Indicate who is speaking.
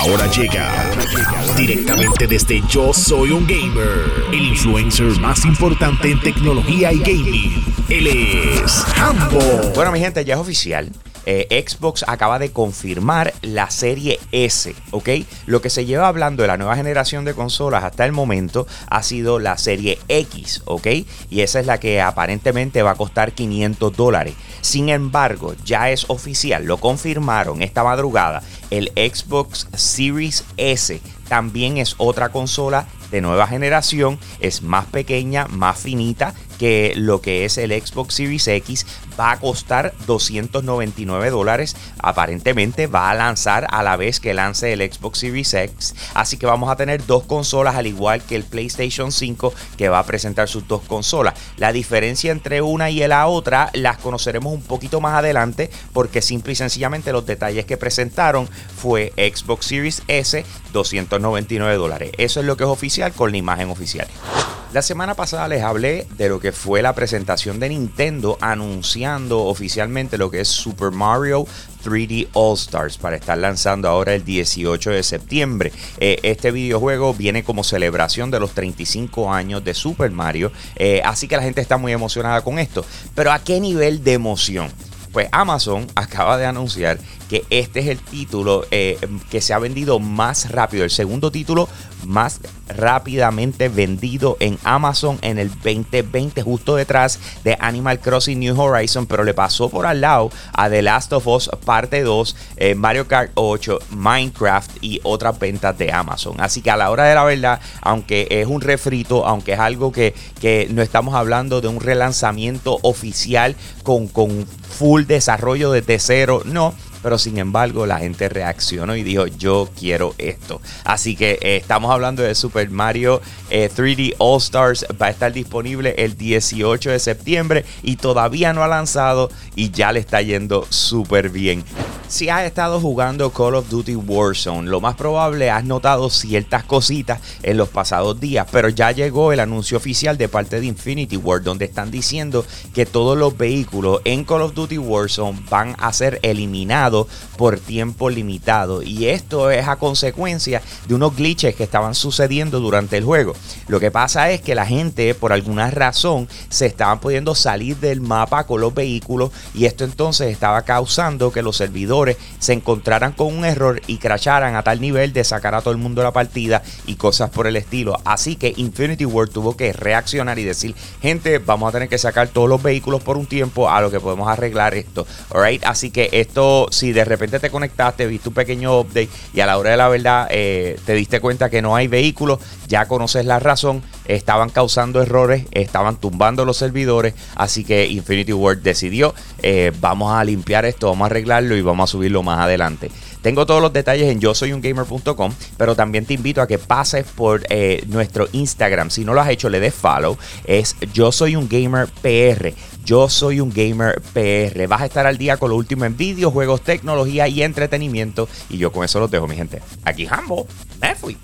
Speaker 1: Ahora llega directamente desde Yo Soy un Gamer, el influencer más importante en tecnología y gaming. Él es Hambo.
Speaker 2: Bueno, mi gente, ya es oficial. Eh, Xbox acaba de confirmar la serie S, ¿ok? Lo que se lleva hablando de la nueva generación de consolas hasta el momento ha sido la serie X, ¿ok? Y esa es la que aparentemente va a costar 500 dólares. Sin embargo, ya es oficial, lo confirmaron esta madrugada, el Xbox Series S también es otra consola de nueva generación, es más pequeña, más finita que lo que es el Xbox Series X, va a costar 299 dólares, aparentemente va a lanzar a la vez que lance el Xbox Series X, así que vamos a tener dos consolas al igual que el PlayStation 5 que va a presentar sus dos consolas. La diferencia entre una y la otra las conoceremos un poquito más adelante porque simple y sencillamente los detalles que presentaron fue Xbox Series S 299 dólares. Eso es lo que es oficial con la imagen oficial. La semana pasada les hablé de lo que fue la presentación de Nintendo anunciando oficialmente lo que es Super Mario 3D All Stars para estar lanzando ahora el 18 de septiembre. Eh, este videojuego viene como celebración de los 35 años de Super Mario, eh, así que la gente está muy emocionada con esto. Pero ¿a qué nivel de emoción? Pues Amazon acaba de anunciar que este es el título eh, que se ha vendido más rápido, el segundo título más rápidamente vendido en Amazon en el 2020, justo detrás de Animal Crossing New Horizon, pero le pasó por al lado a The Last of Us Parte 2, eh, Mario Kart 8, Minecraft y otras ventas de Amazon. Así que a la hora de la verdad, aunque es un refrito, aunque es algo que, que no estamos hablando de un relanzamiento oficial con, con full desarrollo desde cero, no pero sin embargo la gente reaccionó y dijo yo quiero esto. Así que eh, estamos hablando de Super Mario 3D eh, All Stars, va a estar disponible el 18 de septiembre y todavía no ha lanzado y ya le está yendo súper bien. Si has estado jugando Call of Duty Warzone, lo más probable has notado ciertas cositas en los pasados días, pero ya llegó el anuncio oficial de parte de Infinity Ward donde están diciendo que todos los vehículos en Call of Duty Warzone van a ser eliminados por tiempo limitado y esto es a consecuencia de unos glitches que estaban sucediendo durante el juego. Lo que pasa es que la gente por alguna razón se estaban pudiendo salir del mapa con los vehículos y esto entonces estaba causando que los servidores se encontraran con un error y crasharan a tal nivel de sacar a todo el mundo la partida y cosas por el estilo. Así que Infinity World tuvo que reaccionar y decir, gente, vamos a tener que sacar todos los vehículos por un tiempo a lo que podemos arreglar esto. Alright, así que esto, si de repente te conectaste, viste un pequeño update y a la hora de la verdad eh, te diste cuenta que no hay vehículos, ya conoces la razón, estaban causando errores, estaban tumbando los servidores, así que Infinity World decidió, eh, vamos a limpiar esto, vamos a arreglarlo y vamos a subirlo más adelante. Tengo todos los detalles en yo soy un gamer.com, pero también te invito a que pases por eh, nuestro Instagram. Si no lo has hecho, le des follow. Es yo soy un gamer PR. Yo soy un gamer PR. Vas a estar al día con lo último en videojuegos, tecnología y entretenimiento. Y yo con eso los dejo, mi gente. Aquí Hambo, me fui.